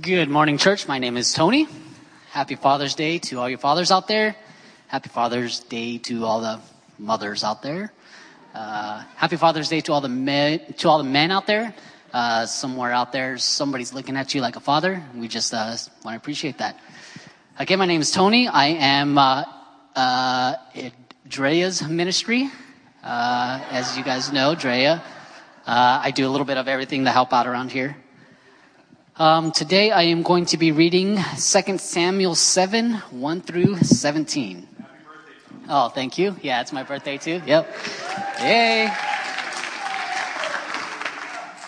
Good morning, church. My name is Tony. Happy Father's Day to all your fathers out there. Happy Father's Day to all the mothers out there. Uh, happy Father's Day to all the men, to all the men out there. Uh, somewhere out there, somebody's looking at you like a father. We just uh, want to appreciate that. Again, my name is Tony. I am uh, uh, Drea's ministry. Uh, as you guys know, Drea. I do a little bit of everything to help out around here. Um, today I am going to be reading 2 Samuel 7, 1 through 17. Oh, thank you. Yeah, it's my birthday too. Yep. Yay.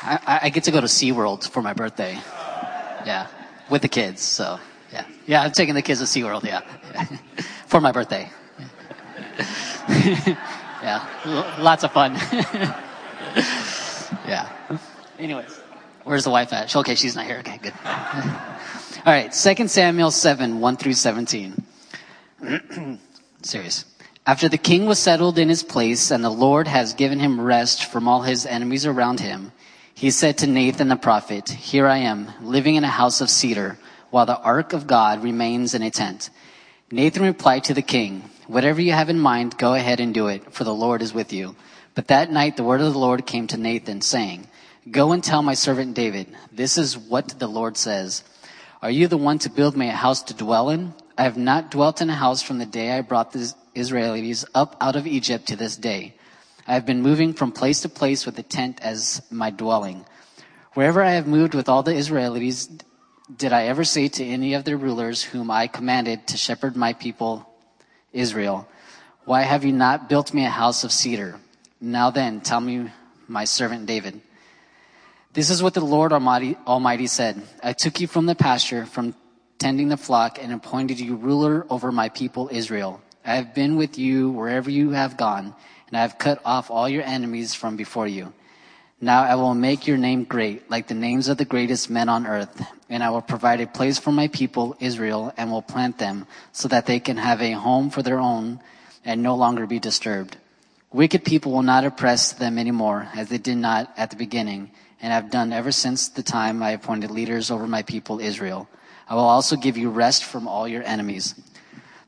I, I get to go to SeaWorld for my birthday. Yeah. With the kids, so yeah. Yeah, I'm taking the kids to SeaWorld, yeah. for my birthday. yeah. Lots of fun. yeah. Anyways. Where's the wife at? Okay, she's not here. Okay, good. All right, 2 Samuel 7, 1 through 17. Serious. After the king was settled in his place and the Lord has given him rest from all his enemies around him, he said to Nathan the prophet, Here I am, living in a house of cedar, while the ark of God remains in a tent. Nathan replied to the king, Whatever you have in mind, go ahead and do it, for the Lord is with you. But that night the word of the Lord came to Nathan, saying, Go and tell my servant David, this is what the Lord says. Are you the one to build me a house to dwell in? I have not dwelt in a house from the day I brought the Israelites up out of Egypt to this day. I have been moving from place to place with the tent as my dwelling. Wherever I have moved with all the Israelites, did I ever say to any of their rulers whom I commanded to shepherd my people Israel, why have you not built me a house of cedar? Now then, tell me my servant David. This is what the Lord Almighty, Almighty said. I took you from the pasture, from tending the flock, and appointed you ruler over my people Israel. I have been with you wherever you have gone, and I have cut off all your enemies from before you. Now I will make your name great, like the names of the greatest men on earth, and I will provide a place for my people Israel, and will plant them, so that they can have a home for their own, and no longer be disturbed. Wicked people will not oppress them anymore, as they did not at the beginning and have done ever since the time I appointed leaders over my people Israel. I will also give you rest from all your enemies.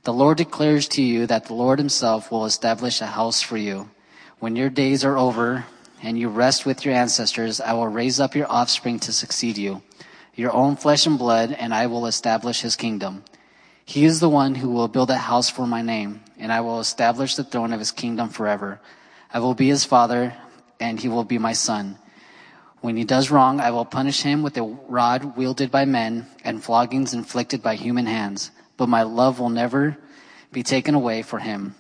The Lord declares to you that the Lord himself will establish a house for you. When your days are over and you rest with your ancestors, I will raise up your offspring to succeed you, your own flesh and blood, and I will establish his kingdom. He is the one who will build a house for my name, and I will establish the throne of his kingdom forever. I will be his father, and he will be my son. When he does wrong, I will punish him with a rod wielded by men and floggings inflicted by human hands. But my love will never be taken away for him,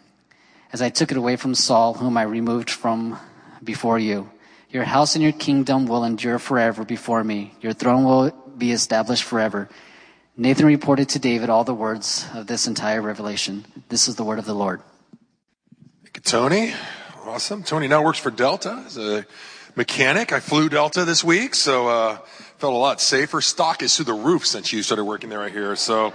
as I took it away from Saul, whom I removed from before you. Your house and your kingdom will endure forever before me. Your throne will be established forever. Nathan reported to David all the words of this entire revelation. This is the word of the Lord. Thank you, Tony. Awesome. Tony now works for Delta a mechanic. I flew Delta this week, so uh, felt a lot safer. Stock is through the roof since you started working there right here. So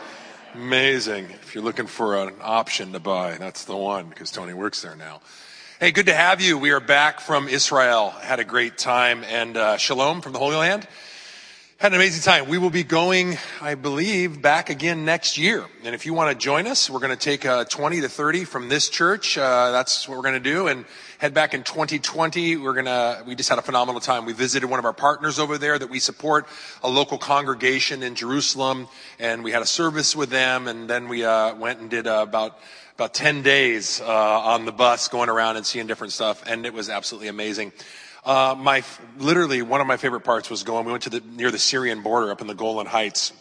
amazing. If you're looking for an option to buy, that's the one because Tony works there now. Hey, good to have you. We are back from Israel. Had a great time and uh, shalom from the Holy Land. Had an amazing time. We will be going, I believe, back again next year. And if you want to join us, we're going to take uh, 20 to 30 from this church. Uh, that's what we're going to do. And head back in 2020. We're going to, we just had a phenomenal time. We visited one of our partners over there that we support, a local congregation in Jerusalem. And we had a service with them. And then we uh, went and did uh, about about 10 days uh, on the bus going around and seeing different stuff. And it was absolutely amazing. Uh, my literally one of my favorite parts was going. We went to the near the Syrian border up in the Golan Heights.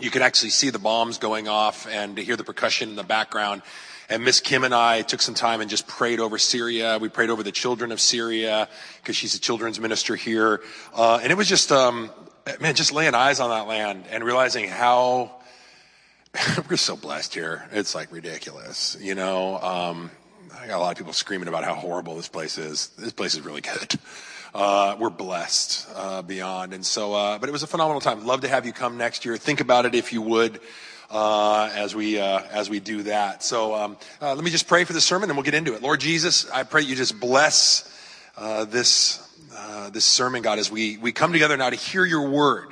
You could actually see the bombs going off and to hear the percussion in the background. And Miss Kim and I took some time and just prayed over Syria. We prayed over the children of Syria because she's a children's minister here. Uh, and it was just, um, man, just laying eyes on that land and realizing how we're so blessed here. It's like ridiculous, you know. Um, I got a lot of people screaming about how horrible this place is. This place is really good. Uh, we're blessed uh, beyond, and so. Uh, but it was a phenomenal time. Love to have you come next year. Think about it if you would. Uh, as we uh, as we do that, so um, uh, let me just pray for the sermon, and we'll get into it. Lord Jesus, I pray you just bless this this sermon, God, as we we come together now to hear your word.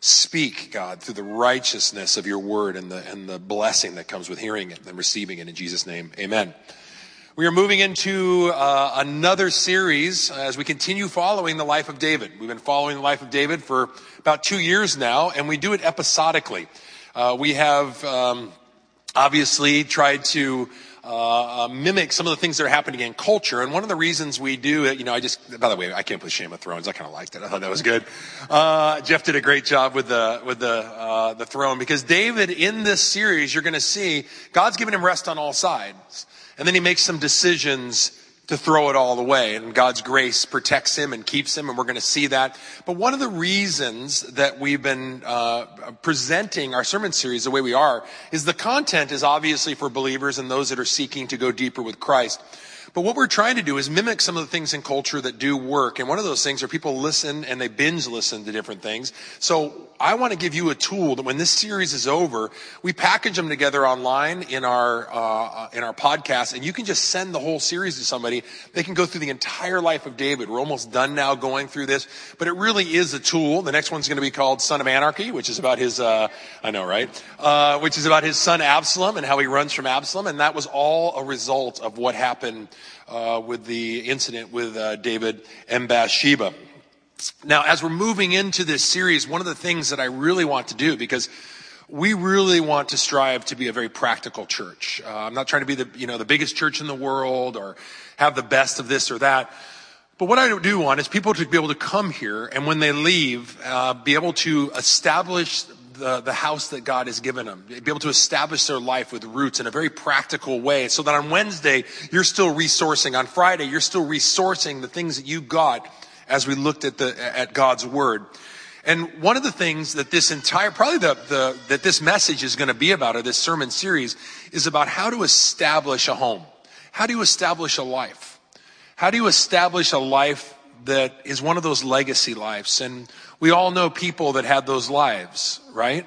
Speak, God, through the righteousness of your word and the, and the blessing that comes with hearing it and receiving it in Jesus' name. Amen. We are moving into uh, another series as we continue following the life of David. We've been following the life of David for about two years now, and we do it episodically. Uh, we have um, obviously tried to uh, uh, mimic some of the things that are happening in culture. And one of the reasons we do it, you know, I just, by the way, I can't play Shame of Thrones. I kind of liked it. I thought that was good. Uh, Jeff did a great job with the, with the, uh, the throne because David in this series, you're going to see God's given him rest on all sides. And then he makes some decisions to throw it all away. And God's grace protects him and keeps him, and we're going to see that. But one of the reasons that we've been uh, presenting our sermon series the way we are is the content is obviously for believers and those that are seeking to go deeper with Christ. But what we're trying to do is mimic some of the things in culture that do work. And one of those things are people listen and they binge listen to different things. So I want to give you a tool that when this series is over, we package them together online in our, uh, in our podcast and you can just send the whole series to somebody. They can go through the entire life of David. We're almost done now going through this, but it really is a tool. The next one's going to be called Son of Anarchy, which is about his, uh, I know, right? Uh, which is about his son Absalom and how he runs from Absalom. And that was all a result of what happened uh, with the incident with uh, David and Bathsheba. Now, as we're moving into this series, one of the things that I really want to do, because we really want to strive to be a very practical church. Uh, I'm not trying to be the, you know, the biggest church in the world or have the best of this or that. But what I do want is people to be able to come here and when they leave, uh, be able to establish the, the house that God has given them, be able to establish their life with roots in a very practical way so that on Wednesday, you're still resourcing. On Friday, you're still resourcing the things that you got as we looked at the, at God's word. And one of the things that this entire, probably the, the, that this message is going to be about, or this sermon series, is about how to establish a home. How do you establish a life? How do you establish a life that is one of those legacy lives? And we all know people that had those lives, right?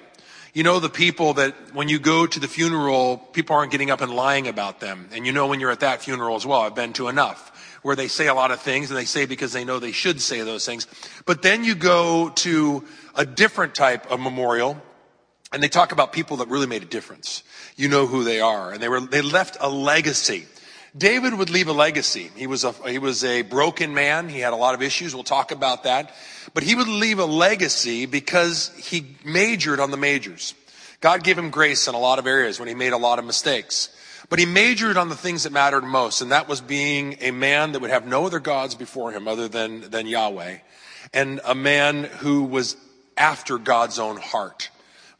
You know the people that when you go to the funeral, people aren't getting up and lying about them. And you know when you're at that funeral as well, I've been to enough, where they say a lot of things and they say because they know they should say those things. But then you go to a different type of memorial and they talk about people that really made a difference. You know who they are. And they were, they left a legacy. David would leave a legacy. He was a, he was a broken man. He had a lot of issues. We'll talk about that. But he would leave a legacy because he majored on the majors. God gave him grace in a lot of areas when he made a lot of mistakes. But he majored on the things that mattered most, and that was being a man that would have no other gods before him other than, than Yahweh, and a man who was after God's own heart.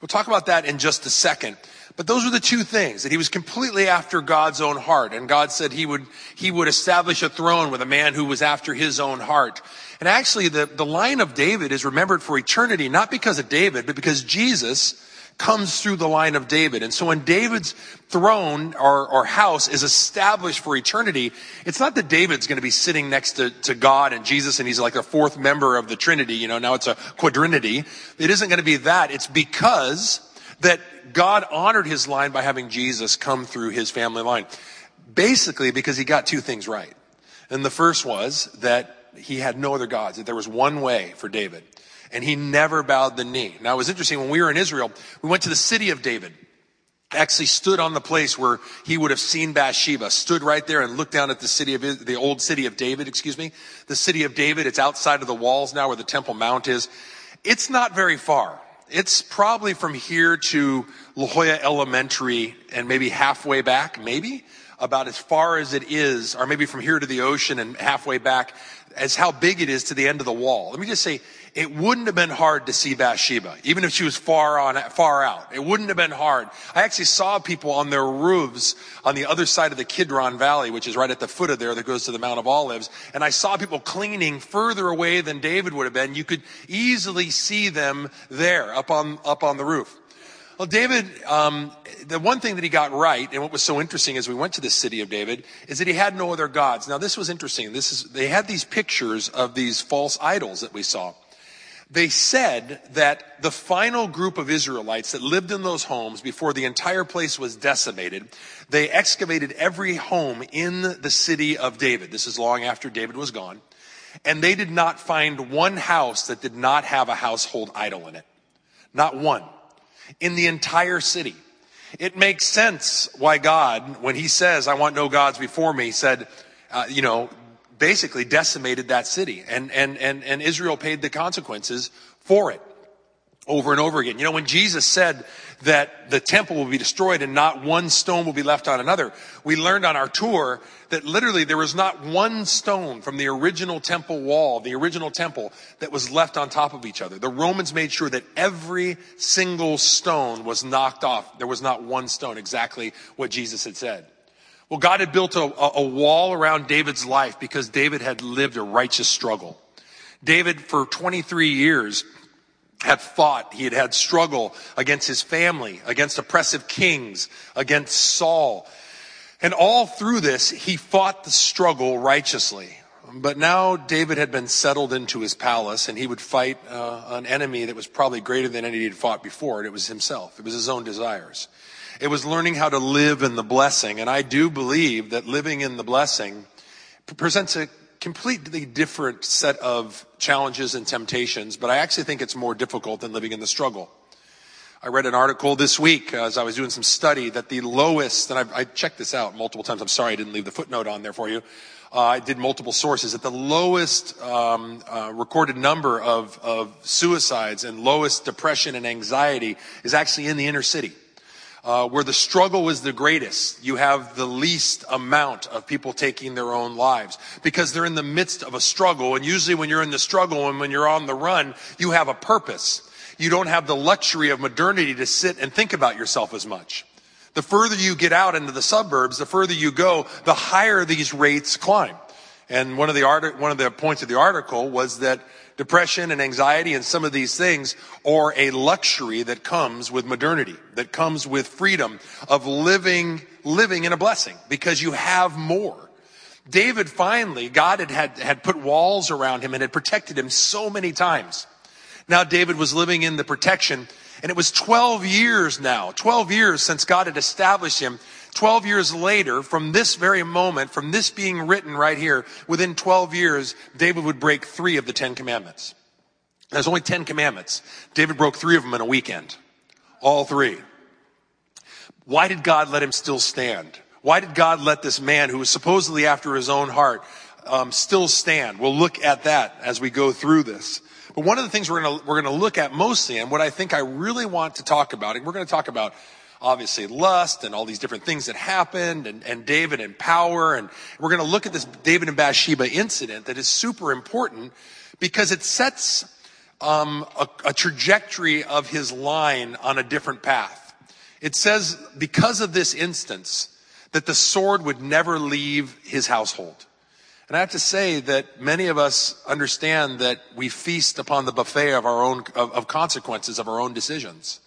We'll talk about that in just a second. But those were the two things that he was completely after God's own heart. And God said he would, he would establish a throne with a man who was after his own heart. And actually the, the line of David is remembered for eternity, not because of David, but because Jesus comes through the line of David. And so when David's throne or, or house is established for eternity, it's not that David's going to be sitting next to, to God and Jesus and he's like the fourth member of the Trinity. You know, now it's a quadrinity. It isn't going to be that. It's because that God honored his line by having Jesus come through his family line. Basically, because he got two things right. And the first was that he had no other gods, that there was one way for David. And he never bowed the knee. Now, it was interesting. When we were in Israel, we went to the city of David actually stood on the place where he would have seen Bathsheba, stood right there and looked down at the city of, the old city of David, excuse me. The city of David, it's outside of the walls now where the Temple Mount is. It's not very far. It's probably from here to La Jolla Elementary and maybe halfway back, maybe about as far as it is, or maybe from here to the ocean and halfway back, as how big it is to the end of the wall. Let me just say, it wouldn't have been hard to see Bathsheba, even if she was far on, far out. It wouldn't have been hard. I actually saw people on their roofs on the other side of the Kidron Valley, which is right at the foot of there that goes to the Mount of Olives. And I saw people cleaning further away than David would have been. You could easily see them there up on, up on the roof. Well, David, um, the one thing that he got right, and what was so interesting as we went to the city of David, is that he had no other gods. Now, this was interesting. This is, they had these pictures of these false idols that we saw they said that the final group of Israelites that lived in those homes before the entire place was decimated, they excavated every home in the city of David. This is long after David was gone. And they did not find one house that did not have a household idol in it. Not one. In the entire city. It makes sense why God, when he says, I want no gods before me, said, uh, you know, basically decimated that city. And, and, and, and Israel paid the consequences for it over and over again. You know, when Jesus said that the temple will be destroyed and not one stone will be left on another, we learned on our tour that literally there was not one stone from the original temple wall, the original temple, that was left on top of each other. The Romans made sure that every single stone was knocked off. There was not one stone, exactly what Jesus had said. Well, God had built a, a wall around David's life because David had lived a righteous struggle. David, for 23 years, had fought. He had had struggle against his family, against oppressive kings, against Saul. And all through this, he fought the struggle righteously. But now David had been settled into his palace and he would fight uh, an enemy that was probably greater than any he'd fought before. And it was himself. It was his own desires. It was learning how to live in the blessing. And I do believe that living in the blessing presents a completely different set of challenges and temptations, but I actually think it's more difficult than living in the struggle. I read an article this week as I was doing some study that the lowest, and I, I checked this out multiple times. I'm sorry I didn't leave the footnote on there for you. Uh, I did multiple sources. That the lowest um, uh, recorded number of, of suicides and lowest depression and anxiety is actually in the inner city uh, where the struggle is the greatest, you have the least amount of people taking their own lives because they're in the midst of a struggle. And usually when you're in the struggle and when you're on the run, you have a purpose. You don't have the luxury of modernity to sit and think about yourself as much. The further you get out into the suburbs, the further you go, the higher these rates climb. And one of the art- one of the points of the article was that depression and anxiety and some of these things are a luxury that comes with modernity, that comes with freedom of living, living in a blessing because you have more. David finally, God had, had, had put walls around him and had protected him so many times. Now David was living in the protection and it was 12 years now, 12 years since God had established him 12 years later, from this very moment, from this being written right here, within 12 years, David would break three of the Ten Commandments. There's only 10 commandments. David broke three of them in a weekend. All three. Why did God let him still stand? Why did God let this man who was supposedly after his own heart um, still stand? We'll look at that as we go through this. But one of the things we're going we're going to look at mostly, and what I think I really want to talk about, and we're going to talk about obviously lust and all these different things that happened and, and David and power. And we're going to look at this David and Bathsheba incident that is super important because it sets um, a, a trajectory of his line on a different path. It says because of this instance that the sword would never leave his household. And I have to say that many of us understand that we feast upon the buffet of our own, of, of consequences of our own decisions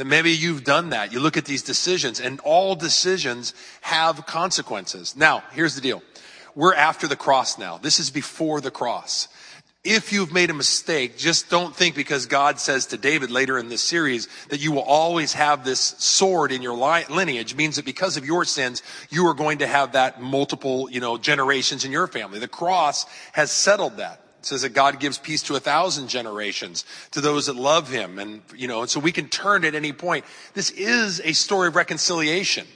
that maybe you've done that. You look at these decisions and all decisions have consequences. Now, here's the deal. We're after the cross now. This is before the cross. If you've made a mistake, just don't think because God says to David later in this series that you will always have this sword in your lineage means that because of your sins, you are going to have that multiple, you know, generations in your family. The cross has settled that. It says that God gives peace to a thousand generations to those that love him. And, you know, and so we can turn at any point. This is a story of reconciliation.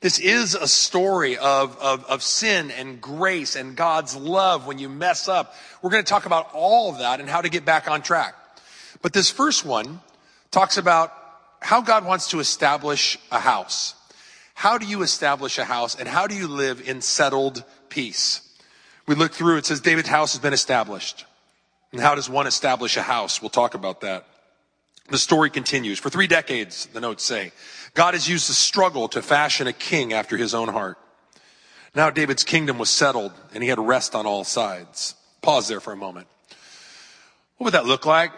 This is a story of, of, of sin and grace and God's love when you mess up. We're going to talk about all of that and how to get back on track. But this first one talks about how God wants to establish a house. How do you establish a house and how do you live in settled peace? We look through, it says David's house has been established. And how does one establish a house? We'll talk about that. The story continues. For three decades, the notes say, God has used the struggle to fashion a king after his own heart. Now David's kingdom was settled and he had rest on all sides. Pause there for a moment. What would that look like?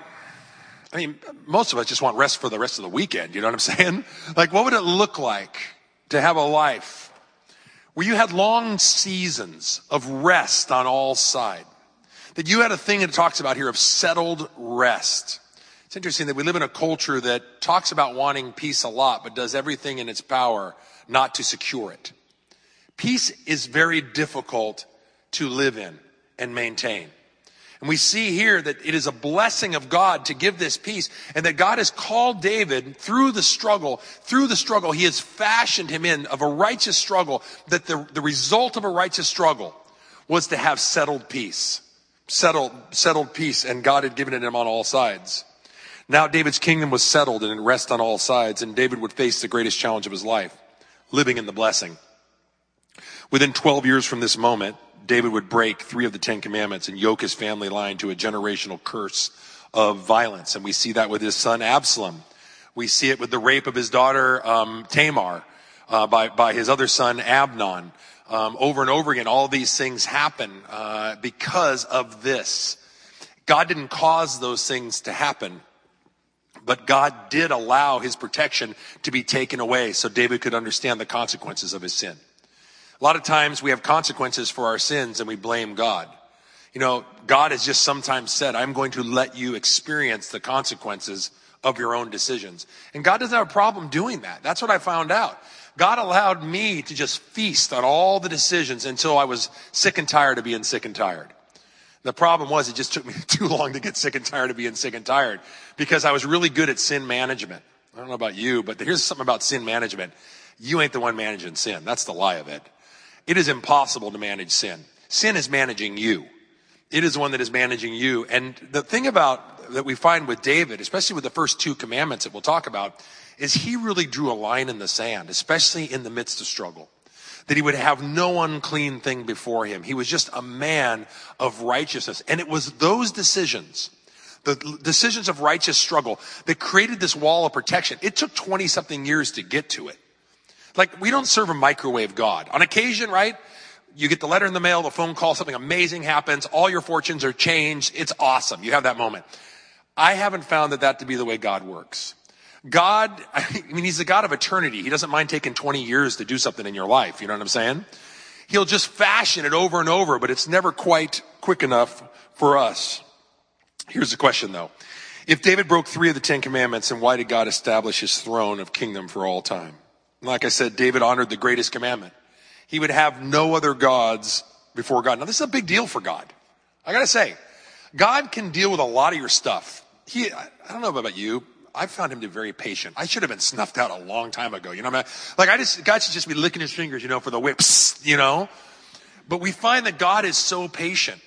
I mean, most of us just want rest for the rest of the weekend. You know what I'm saying? Like, what would it look like to have a life where you had long seasons of rest on all side. That you had a thing that talks about here of settled rest. It's interesting that we live in a culture that talks about wanting peace a lot, but does everything in its power not to secure it. Peace is very difficult to live in and maintain. And we see here that it is a blessing of God to give this peace and that God has called David through the struggle, through the struggle, he has fashioned him in of a righteous struggle, that the, the result of a righteous struggle was to have settled peace. Settled, settled peace, and God had given it him on all sides. Now David's kingdom was settled and it rest on all sides, and David would face the greatest challenge of his life, living in the blessing. Within 12 years from this moment, David would break three of the Ten Commandments and yoke his family line to a generational curse of violence. And we see that with his son Absalom. We see it with the rape of his daughter um, Tamar uh, by, by his other son Amnon. Um, over and over again, all these things happen uh, because of this. God didn't cause those things to happen. But God did allow his protection to be taken away so David could understand the consequences of his sin. A lot of times we have consequences for our sins and we blame God. You know, God has just sometimes said, I'm going to let you experience the consequences of your own decisions. And God doesn't have a problem doing that. That's what I found out. God allowed me to just feast on all the decisions until I was sick and tired of being sick and tired. The problem was it just took me too long to get sick and tired of being sick and tired because I was really good at sin management. I don't know about you, but here's something about sin management. You ain't the one managing sin. That's the lie of it. It is impossible to manage sin. Sin is managing you. It is one that is managing you. And the thing about that we find with David, especially with the first two commandments that we'll talk about, is he really drew a line in the sand, especially in the midst of struggle that he would have no unclean thing before him. He was just a man of righteousness. And it was those decisions, the decisions of righteous struggle that created this wall of protection. It took 20 something years to get to it. Like we don't serve a microwave God. On occasion, right? You get the letter in the mail, the phone call, something amazing happens, all your fortunes are changed. It's awesome. You have that moment. I haven't found that that to be the way God works. God, I mean, He's the God of eternity. He doesn't mind taking 20 years to do something in your life. You know what I'm saying? He'll just fashion it over and over, but it's never quite quick enough for us. Here's the question though. If David broke three of the Ten Commandments, then why did God establish his throne of kingdom for all time? Like I said, David honored the greatest commandment. He would have no other gods before God. Now this is a big deal for God. I gotta say, God can deal with a lot of your stuff. He, I don't know about you, I found him to be very patient. I should have been snuffed out a long time ago. You know, I mean? like I just, God should just be licking his fingers, you know, for the whips, you know. But we find that God is so patient.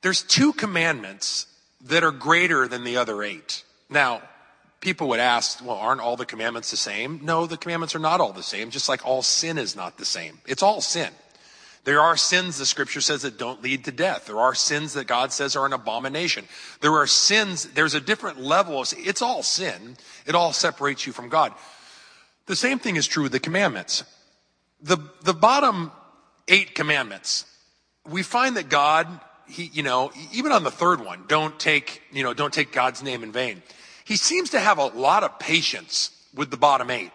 There's two commandments that are greater than the other eight. Now, people would ask, well, aren't all the commandments the same? No, the commandments are not all the same, just like all sin is not the same. It's all sin. There are sins, the scripture says, that don't lead to death. There are sins that God says are an abomination. There are sins, there's a different level of, it's all sin. It all separates you from God. The same thing is true with the commandments. The, the bottom eight commandments, we find that God, he, you know, even on the third one, don't take, you know, don't take God's name in vain. He seems to have a lot of patience with the bottom eight.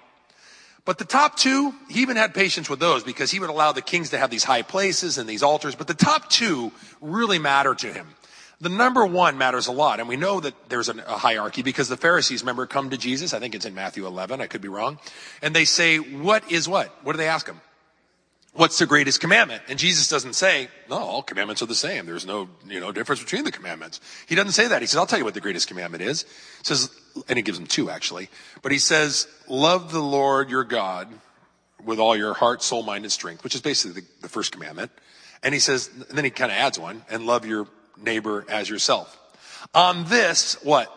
But the top two, he even had patience with those because he would allow the kings to have these high places and these altars. But the top two really matter to him. The number one matters a lot. And we know that there's a hierarchy because the Pharisees, remember, come to Jesus. I think it's in Matthew 11. I could be wrong. And they say, what is what? What do they ask him? What's the greatest commandment? And Jesus doesn't say, no, all commandments are the same. There's no, you know, difference between the commandments. He doesn't say that. He says, I'll tell you what the greatest commandment is. He says, and he gives them two actually. But he says, love the Lord your God with all your heart, soul, mind, and strength, which is basically the, the first commandment. And he says, and then he kind of adds one, and love your neighbor as yourself. On this, what?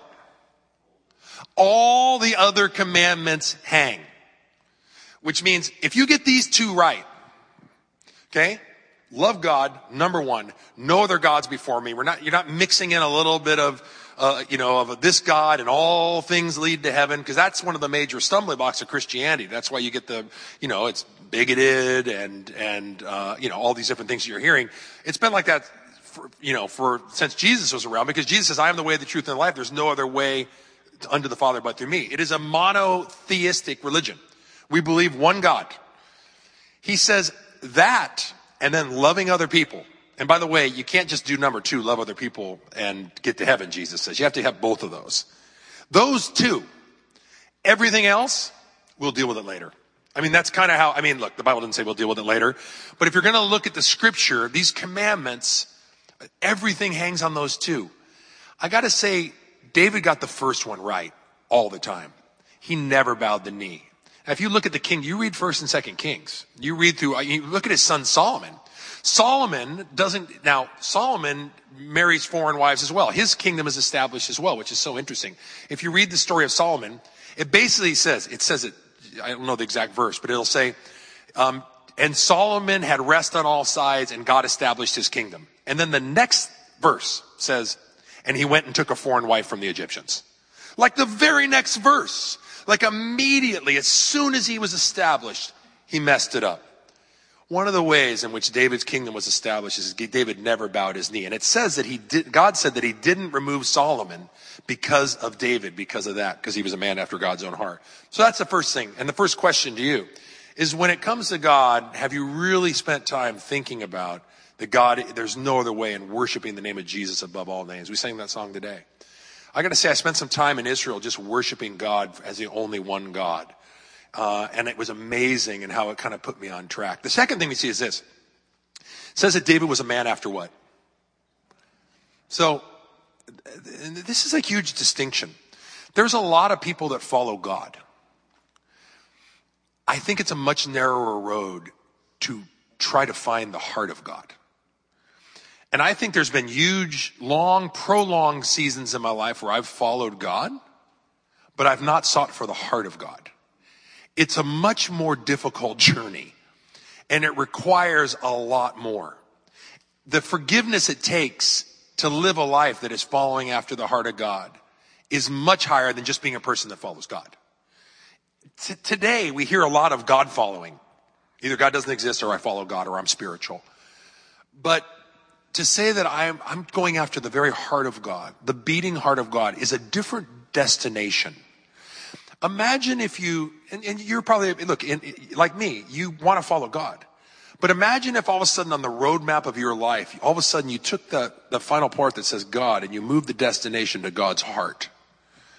All the other commandments hang. Which means if you get these two right, okay? Love God, number one. No other gods before me. We're not, you're not mixing in a little bit of, uh, you know, of this God and all things lead to heaven, because that's one of the major stumbling blocks of Christianity. That's why you get the, you know, it's bigoted and, and, uh, you know, all these different things you're hearing. It's been like that, for, you know, for, since Jesus was around, because Jesus says, I am the way, the truth, and the life. There's no other way unto the Father but through me. It is a monotheistic religion. We believe one God. He says that and then loving other people and by the way, you can't just do number two, love other people and get to heaven, Jesus says. You have to have both of those. Those two. Everything else, we'll deal with it later. I mean, that's kind of how, I mean, look, the Bible doesn't say we'll deal with it later, but if you're going to look at the scripture, these commandments Everything hangs on those two. I gotta say, David got the first one right all the time. He never bowed the knee. If you look at the king, you read first and second Kings. You read through, you look at his son Solomon. Solomon doesn't, now, Solomon marries foreign wives as well. His kingdom is established as well, which is so interesting. If you read the story of Solomon, it basically says, it says it, I don't know the exact verse, but it'll say, um, and Solomon had rest on all sides and God established his kingdom. And then the next verse says, and he went and took a foreign wife from the Egyptians. Like the very next verse, like immediately, as soon as he was established, he messed it up. One of the ways in which David's kingdom was established is David never bowed his knee. And it says that he did, God said that he didn't remove Solomon because of David, because of that, because he was a man after God's own heart. So that's the first thing. And the first question to you is when it comes to God, have you really spent time thinking about that God, there's no other way in worshiping the name of Jesus above all names? We sang that song today. I got to say, I spent some time in Israel just worshiping God as the only one God. Uh, and it was amazing and how it kind of put me on track. The second thing we see is this. It says that David was a man after what? So, this is a huge distinction. There's a lot of people that follow God. I think it's a much narrower road to try to find the heart of God. And I think there's been huge, long, prolonged seasons in my life where I've followed God, but I've not sought for the heart of God. It's a much more difficult journey and it requires a lot more. The forgiveness it takes to live a life that is following after the heart of God is much higher than just being a person that follows God. T- today we hear a lot of God following. Either God doesn't exist or I follow God or I'm spiritual. But to say that I'm, I'm going after the very heart of God, the beating heart of God is a different destination. Imagine if you, and, and you're probably, look, in, like me, you want to follow God. But imagine if all of a sudden on the roadmap of your life, all of a sudden you took the, the final part that says God and you moved the destination to God's heart.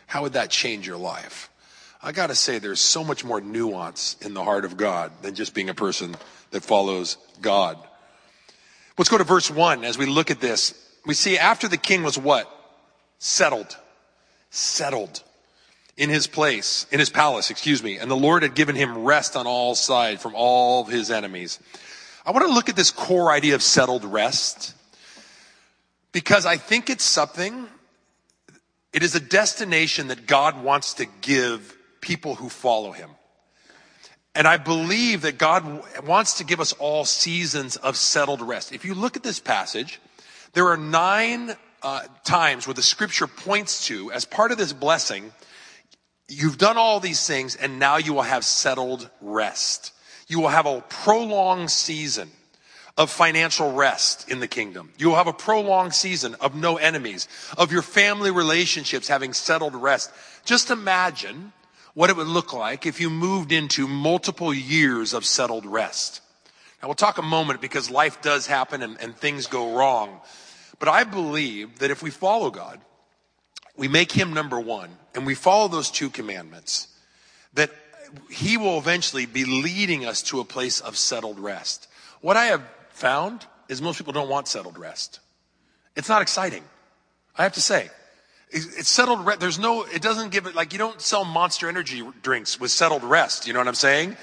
How would that change your life? I gotta say, there's so much more nuance in the heart of God than just being a person that follows God. Let's go to verse one as we look at this. We see after the king was what? Settled. Settled in his place, in his palace, excuse me. And the Lord had given him rest on all sides from all of his enemies. I want to look at this core idea of settled rest because I think it's something, it is a destination that God wants to give people who follow him. And I believe that God wants to give us all seasons of settled rest. If you look at this passage, there are nine uh, times where the scripture points to, as part of this blessing, you've done all these things and now you will have settled rest. You will have a prolonged season of financial rest in the kingdom. You will have a prolonged season of no enemies, of your family relationships having settled rest. Just imagine what it would look like if you moved into multiple years of settled rest. Now we'll talk a moment because life does happen and, and things go wrong. But I believe that if we follow God, we make him number one, and we follow those two commandments, that he will eventually be leading us to a place of settled rest. What I have found is most people don't want settled rest. It's not exciting. I have to say. It's settled rest. There's no, it doesn't give it, like you don't sell monster energy drinks with settled rest. You know what I'm saying?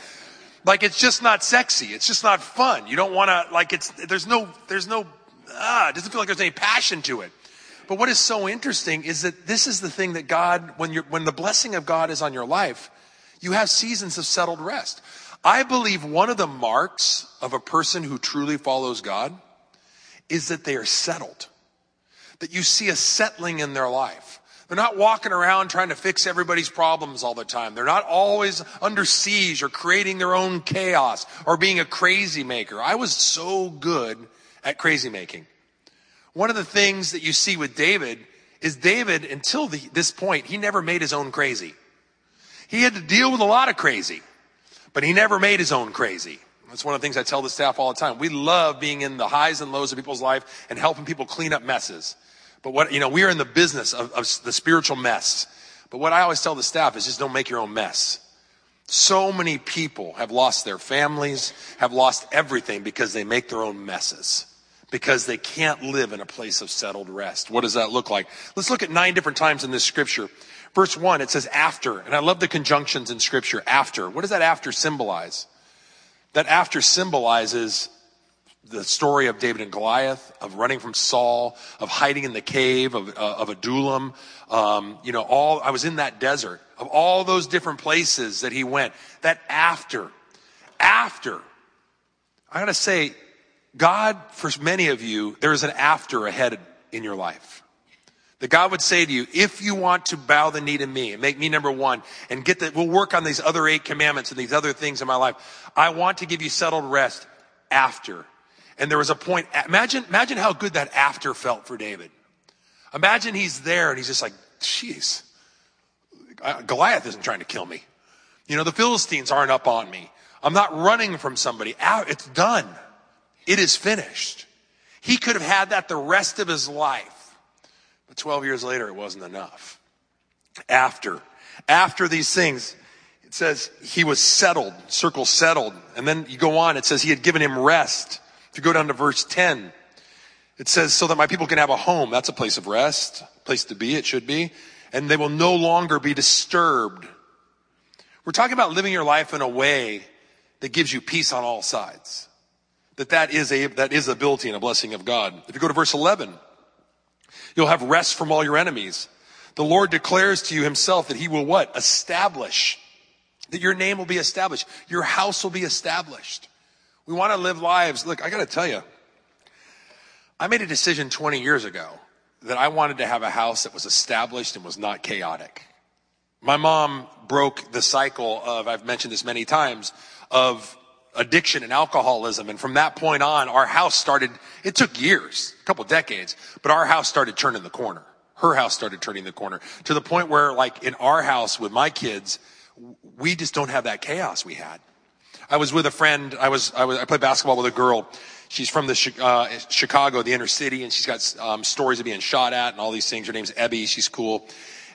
Like it's just not sexy. It's just not fun. You don't want to, like it's, there's no, there's no, ah, it doesn't feel like there's any passion to it. But what is so interesting is that this is the thing that God, when you're, when the blessing of God is on your life, you have seasons of settled rest. I believe one of the marks of a person who truly follows God is that they are settled that you see a settling in their life. They're not walking around trying to fix everybody's problems all the time. They're not always under siege or creating their own chaos or being a crazy maker. I was so good at crazy making. One of the things that you see with David is David, until the, this point, he never made his own crazy. He had to deal with a lot of crazy, but he never made his own crazy. That's one of the things I tell the staff all the time. We love being in the highs and lows of people's life and helping people clean up messes. But what, you know, we are in the business of, of the spiritual mess. But what I always tell the staff is just don't make your own mess. So many people have lost their families, have lost everything because they make their own messes because they can't live in a place of settled rest. What does that look like? Let's look at nine different times in this scripture. Verse one, it says after, and I love the conjunctions in scripture. After. What does that after symbolize? That after symbolizes the story of David and Goliath, of running from Saul, of hiding in the cave of, uh, of Adullam. Um, you know, all, I was in that desert of all those different places that he went. That after, after, I gotta say, God, for many of you, there is an after ahead in your life. That God would say to you, if you want to bow the knee to me and make me number one and get that, we'll work on these other eight commandments and these other things in my life. I want to give you settled rest after. And there was a point, imagine, imagine how good that after felt for David. Imagine he's there and he's just like, jeez, Goliath isn't trying to kill me. You know, the Philistines aren't up on me. I'm not running from somebody. It's done. It is finished. He could have had that the rest of his life. But 12 years later, it wasn't enough. After, after these things, it says he was settled, circle settled. And then you go on, it says he had given him rest. If you go down to verse 10, it says, so that my people can have a home. That's a place of rest, place to be, it should be. And they will no longer be disturbed. We're talking about living your life in a way that gives you peace on all sides. That that is a, that is ability and a blessing of God. If you go to verse 11, You'll have rest from all your enemies. The Lord declares to you himself that he will what? Establish. That your name will be established. Your house will be established. We want to live lives. Look, I got to tell you, I made a decision 20 years ago that I wanted to have a house that was established and was not chaotic. My mom broke the cycle of, I've mentioned this many times, of addiction and alcoholism. And from that point on, our house started, it took years, a couple decades, but our house started turning the corner. Her house started turning the corner to the point where like in our house with my kids, we just don't have that chaos we had. I was with a friend. I was, I was, I played basketball with a girl. She's from the uh, Chicago, the inner city, and she's got um, stories of being shot at and all these things. Her name's Ebby. She's cool.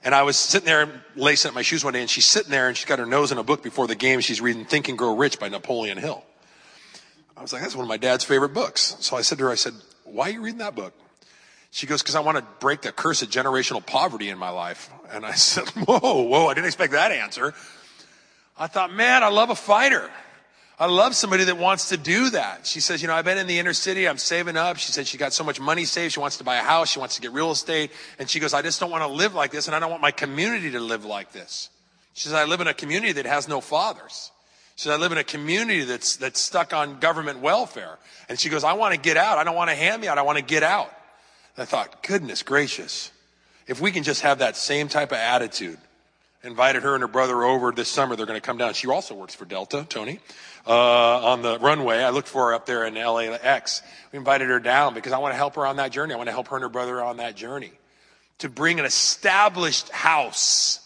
And I was sitting there lacing up my shoes one day, and she's sitting there and she's got her nose in a book before the game. She's reading Think and Grow Rich by Napoleon Hill. I was like, that's one of my dad's favorite books. So I said to her, I said, why are you reading that book? She goes, because I want to break the curse of generational poverty in my life. And I said, whoa, whoa, I didn't expect that answer. I thought, man, I love a fighter. I love somebody that wants to do that. She says, you know, I've been in the inner city. I'm saving up. She said she got so much money saved. She wants to buy a house. She wants to get real estate. And she goes, I just don't want to live like this. And I don't want my community to live like this. She says, I live in a community that has no fathers. She says, I live in a community that's, that's stuck on government welfare. And she goes, I want to get out. I don't want to hand me out. I want to get out. And I thought, goodness gracious. If we can just have that same type of attitude. Invited her and her brother over this summer. They're going to come down. She also works for Delta, Tony uh, on the runway. I looked for her up there in LAX. We invited her down because I want to help her on that journey. I want to help her and her brother on that journey to bring an established house.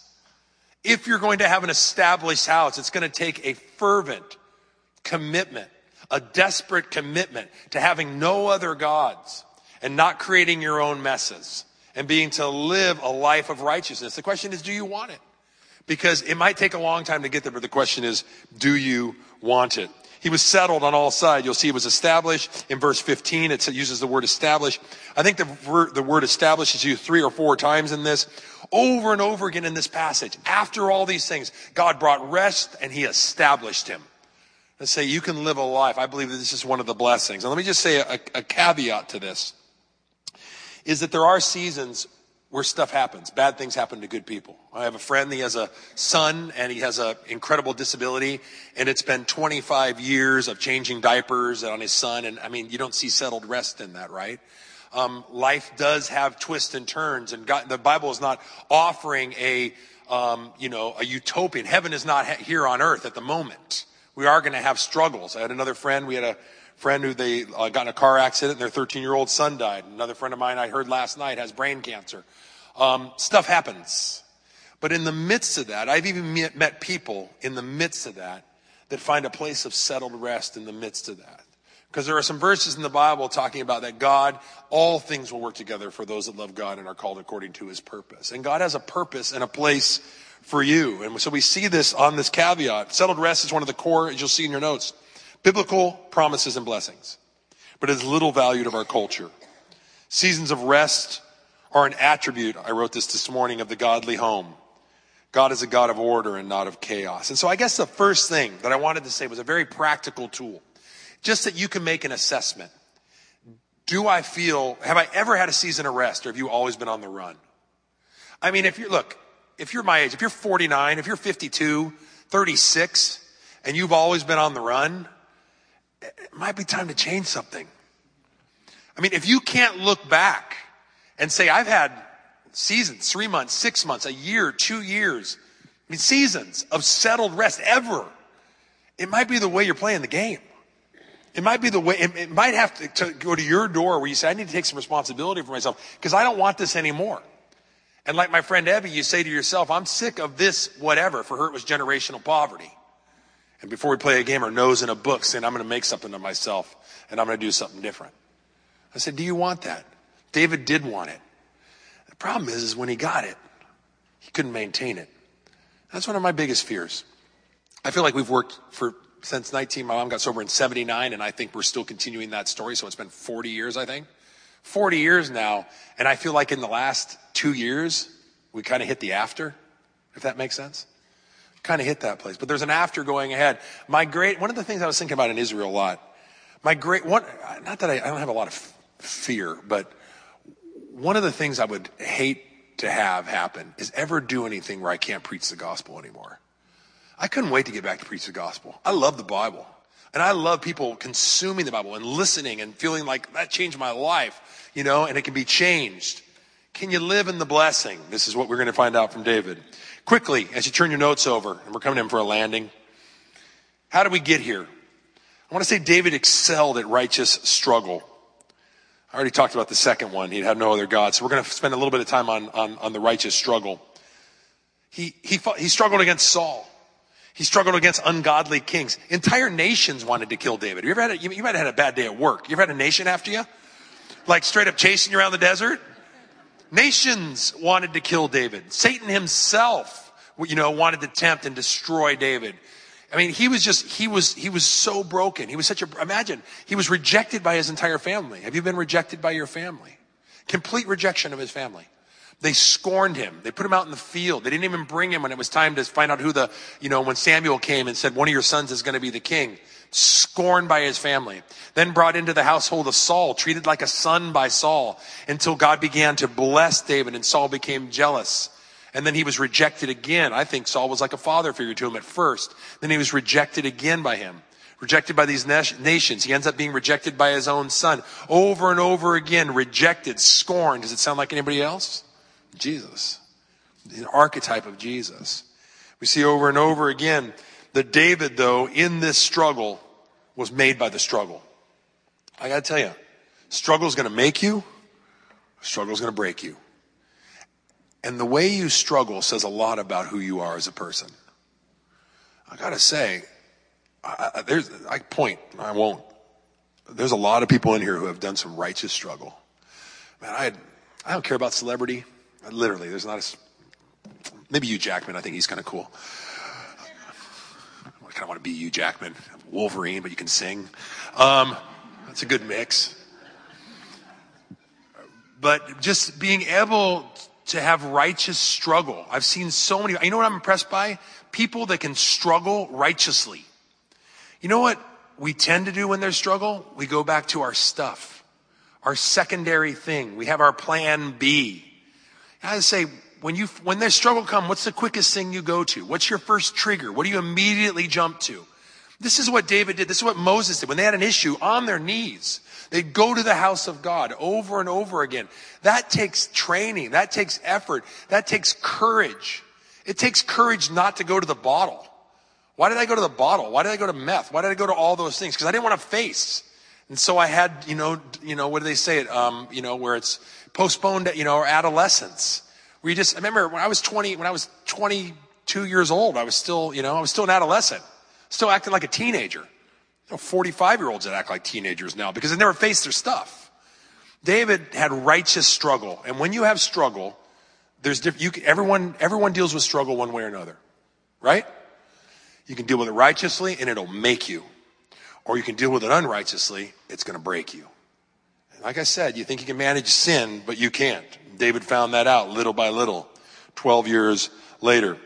If you're going to have an established house, it's going to take a fervent commitment, a desperate commitment to having no other gods and not creating your own messes and being to live a life of righteousness. The question is, do you want it? Because it might take a long time to get there, but the question is, do you want it? He was settled on all sides. You'll see it was established. In verse 15, it uses the word establish. I think the, the word establish is used three or four times in this. Over and over again in this passage. After all these things, God brought rest and he established him. Let's say you can live a life. I believe that this is one of the blessings. And let me just say a, a caveat to this is that there are seasons where stuff happens. Bad things happen to good people. I have a friend, he has a son and he has an incredible disability and it's been 25 years of changing diapers on his son. And I mean, you don't see settled rest in that, right? Um, life does have twists and turns and God, the Bible is not offering a, um, you know, a utopian. Heaven is not here on earth at the moment. We are going to have struggles. I had another friend, we had a, friend who they uh, got in a car accident and their 13 year old son died. Another friend of mine I heard last night has brain cancer. Um, stuff happens. But in the midst of that, I've even met people in the midst of that that find a place of settled rest in the midst of that. Because there are some verses in the Bible talking about that God, all things will work together for those that love God and are called according to his purpose. And God has a purpose and a place for you. And so we see this on this caveat. Settled rest is one of the core, as you'll see in your notes, biblical promises and blessings. but is little valued of our culture. Seasons of rest are an attribute, I wrote this this morning, of the godly home. God is a God of order and not of chaos. And so I guess the first thing that I wanted to say was a very practical tool, just that you can make an assessment. Do I feel, have I ever had a season of rest or have you always been on the run? I mean, if you look, if you're my age, if you're 49, if you're 52, 36, and you've always been on the run, it might be time to change something. I mean, if you can't look back and say, I've had seasons, three months, six months, a year, two years, I mean, seasons of settled rest ever, it might be the way you're playing the game. It might be the way, it, it might have to, to, go to your door where you say, I need to take some responsibility for myself because I don't want this anymore. And like my friend Evie, you say to yourself, I'm sick of this whatever. For her, it was generational poverty. And before we play a game, or nose in a book saying, I'm going to make something of myself and I'm going to do something different. I said, Do you want that? David did want it. The problem is, is when he got it, he couldn't maintain it. That's one of my biggest fears. I feel like we've worked for since 19. My mom got sober in 79, and I think we're still continuing that story. So it's been 40 years, I think. 40 years now, and I feel like in the last two years, we kind of hit the after, if that makes sense. Kind of hit that place. But there's an after going ahead. My great, one of the things I was thinking about in Israel a lot, my great, one, not that I, I don't have a lot of fear, but one of the things I would hate to have happen is ever do anything where I can't preach the gospel anymore. I couldn't wait to get back to preach the gospel. I love the Bible. And I love people consuming the Bible and listening and feeling like that changed my life, you know, and it can be changed. Can you live in the blessing? This is what we're going to find out from David. Quickly, as you turn your notes over, and we're coming in for a landing, how do we get here? I want to say David excelled at righteous struggle. I already talked about the second one. He had no other God. So we're going to spend a little bit of time on, on, on the righteous struggle. He, he, fought, he struggled against Saul. He struggled against ungodly kings. Entire nations wanted to kill David. You ever had a, you, you might have had a bad day at work. You ever had a nation after you? Like straight up chasing you around the desert? Nations wanted to kill David. Satan himself, you know, wanted to tempt and destroy David. I mean, he was just, he was, he was so broken. He was such a, imagine, he was rejected by his entire family. Have you been rejected by your family? Complete rejection of his family. They scorned him. They put him out in the field. They didn't even bring him when it was time to find out who the, you know, when Samuel came and said, one of your sons is going to be the king. Scorned by his family. Then brought into the household of Saul, treated like a son by Saul until God began to bless David and Saul became jealous. And then he was rejected again. I think Saul was like a father figure to him at first. Then he was rejected again by him rejected by these nations. He ends up being rejected by his own son. Over and over again, rejected, scorned. Does it sound like anybody else? Jesus, the archetype of Jesus. We see over and over again that David, though, in this struggle, was made by the struggle. I gotta tell you, struggle is gonna make you, struggle is gonna break you. And the way you struggle says a lot about who you are as a person. I gotta say, I, I, there's, I point, I won't. There's a lot of people in here who have done some righteous struggle. Man, I, I don't care about celebrity. Literally, there's not a. Maybe Hugh Jackman. I think he's kind of cool. I kind of want to be Hugh, Jackman, Wolverine, but you can sing. Um, that's a good mix. But just being able to have righteous struggle. I've seen so many. You know what I'm impressed by? People that can struggle righteously. You know what we tend to do when there's struggle? We go back to our stuff, our secondary thing. We have our plan B. I say, when you, when there's struggle come, what's the quickest thing you go to? What's your first trigger? What do you immediately jump to? This is what David did. This is what Moses did. When they had an issue on their knees, they'd go to the house of God over and over again. That takes training. That takes effort. That takes courage. It takes courage not to go to the bottle. Why did I go to the bottle? Why did I go to meth? Why did I go to all those things? Because I didn't want to face. And so I had, you know, you know, what do they say it? Um, you know, where it's postponed, you know, or adolescence. You just, I remember when I was 20, when I was 22 years old, I was still, you know, I was still an adolescent, still acting like a teenager. You know, 45 year olds that act like teenagers now because they never faced their stuff. David had righteous struggle. And when you have struggle, there's different, you can, everyone, everyone deals with struggle one way or another, right? You can deal with it righteously and it'll make you. or you can deal with it unrighteously, it's going to break you. Like I said, you think you can manage sin, but you can't. David found that out little by little, 12 years later.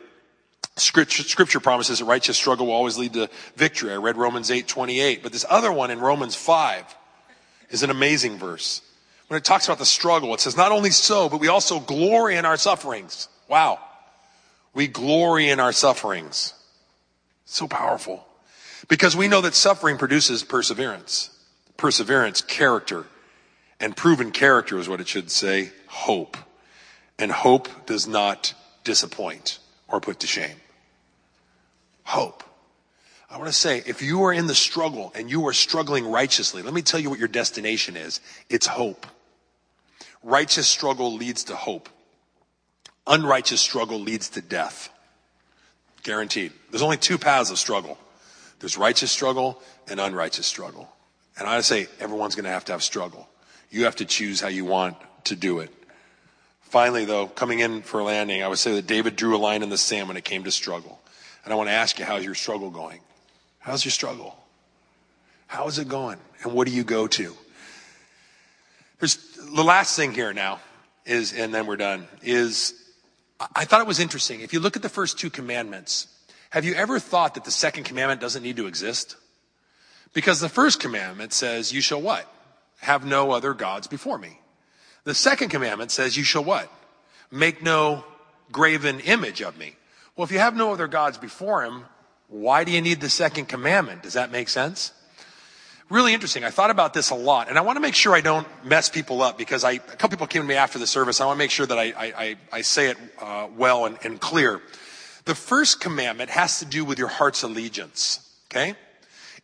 Scripture, promises a righteous struggle will always lead to victory. I read Romans 8, 28. But this other one in Romans 5 is an amazing verse. When it talks about the struggle, it says, not only so, but we also glory in our sufferings. Wow. We glory in our sufferings. So powerful. Because we know that suffering produces perseverance. Perseverance, character. And proven character is what it should say, hope. And hope does not disappoint or put to shame hope. I want to say, if you are in the struggle and you are struggling righteously, let me tell you what your destination is. It's hope. Righteous struggle leads to hope. Unrighteous struggle leads to death. Guaranteed. There's only two paths of struggle. There's righteous struggle and unrighteous struggle. And I say everyone's going to have to have struggle. You have to choose how you want to do it. Finally, though, coming in for a landing, I would say that David drew a line in the sand when it came to struggle. And I want to ask you, how's your struggle going? How's your struggle? How is it going? And what do you go to? There's the last thing here now is, and then we're done, is I thought it was interesting. If you look at the first two commandments, have you ever thought that the second commandment doesn't need to exist? Because the first commandment says, you shall what? Have no other gods before me. The second commandment says, you shall what? Make no graven image of me. Well, if you have no other gods before him, why do you need the second commandment? Does that make sense? Really interesting. I thought about this a lot, and I want to make sure I don't mess people up because I, a couple people came to me after the service. I want to make sure that I, I, I say it uh, well and, and clear. The first commandment has to do with your heart's allegiance. Okay?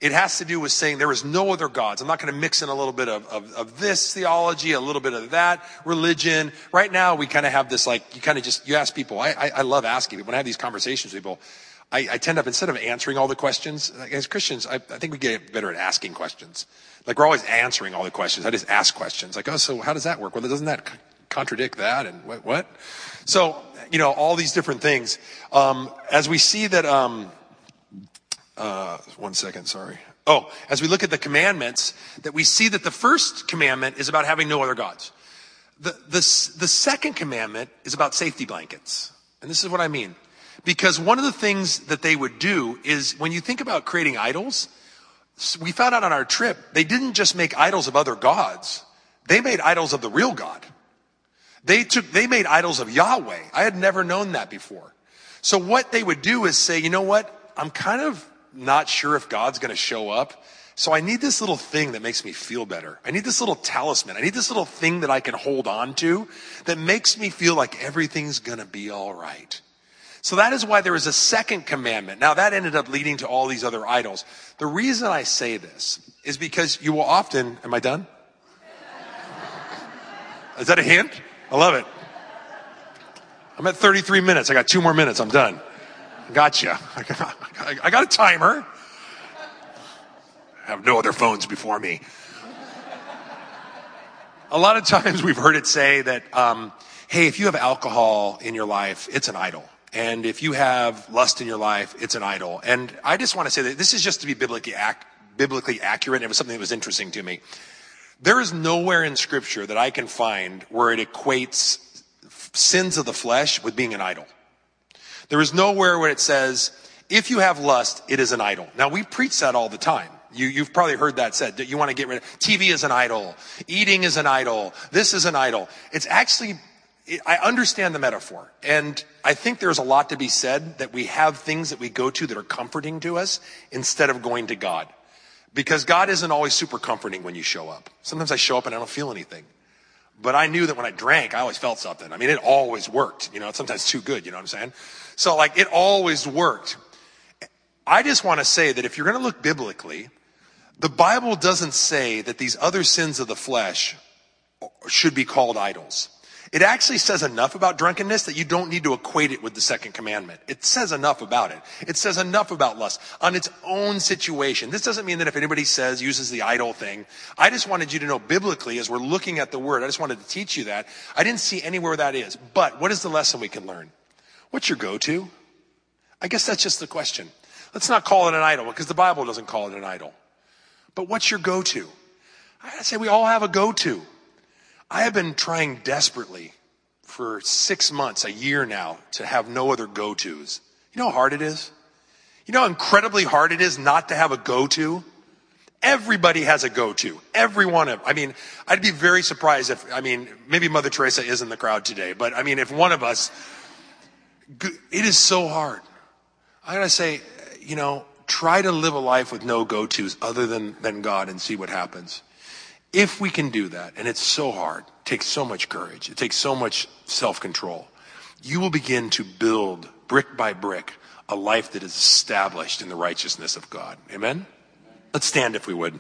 It has to do with saying there is no other gods. I'm not going to mix in a little bit of, of, of this theology, a little bit of that religion. Right now, we kind of have this like, you kind of just, you ask people, I, I, I love asking people. When I have these conversations with people, I, I tend up, instead of answering all the questions, as Christians, I, I think we get better at asking questions. Like we're always answering all the questions. I just ask questions. Like, oh, so how does that work? Well, doesn't that contradict that? And what? what? So, you know, all these different things. Um, as we see that, um, uh, one second, sorry. Oh, as we look at the commandments, that we see that the first commandment is about having no other gods. The, the, the second commandment is about safety blankets. And this is what I mean. Because one of the things that they would do is when you think about creating idols, we found out on our trip, they didn't just make idols of other gods. They made idols of the real God. They took, they made idols of Yahweh. I had never known that before. So what they would do is say, you know what? I'm kind of not sure if God's going to show up. So I need this little thing that makes me feel better. I need this little talisman. I need this little thing that I can hold on to that makes me feel like everything's going to be all right. So that is why there is a second commandment. Now that ended up leading to all these other idols. The reason I say this is because you will often, am I done? Is that a hint? I love it. I'm at 33 minutes. I got two more minutes. I'm done. Gotcha. I got a timer. I have no other phones before me. A lot of times we've heard it say that, um, hey, if you have alcohol in your life, it's an idol. And if you have lust in your life, it's an idol. And I just want to say that this is just to be biblically, ac- biblically accurate. And it was something that was interesting to me. There is nowhere in scripture that I can find where it equates sins of the flesh with being an idol. There is nowhere where it says, if you have lust, it is an idol. Now we preach that all the time. You, you've probably heard that said that you want to get rid of TV is an idol. Eating is an idol. This is an idol. It's actually, I understand the metaphor. And I think there's a lot to be said that we have things that we go to that are comforting to us instead of going to God. Because God isn't always super comforting when you show up. Sometimes I show up and I don't feel anything. But I knew that when I drank, I always felt something. I mean, it always worked. You know, sometimes too good. You know what I'm saying? So like it always worked. I just want to say that if you're going to look biblically, the Bible doesn't say that these other sins of the flesh should be called idols. It actually says enough about drunkenness that you don't need to equate it with the second commandment. It says enough about it. It says enough about lust on its own situation. This doesn't mean that if anybody says, uses the idol thing, I just wanted you to know biblically as we're looking at the word, I just wanted to teach you that. I didn't see anywhere that is. But what is the lesson we can learn? What's your go-to? I guess that's just the question. Let's not call it an idol because the Bible doesn't call it an idol. But what's your go-to? I gotta say we all have a go-to. I have been trying desperately for six months, a year now, to have no other go-tos. You know how hard it is? You know how incredibly hard it is not to have a go-to? Everybody has a go-to. Every one of, I mean, I'd be very surprised if, I mean, maybe Mother Teresa is in the crowd today, but I mean, if one of us, it is so hard. I gotta say, you know, try to live a life with no go-tos other than, than God and see what happens. If we can do that, and it's so hard, it takes so much courage, it takes so much self-control, you will begin to build brick by brick a life that is established in the righteousness of God. Amen? Let's stand if we would.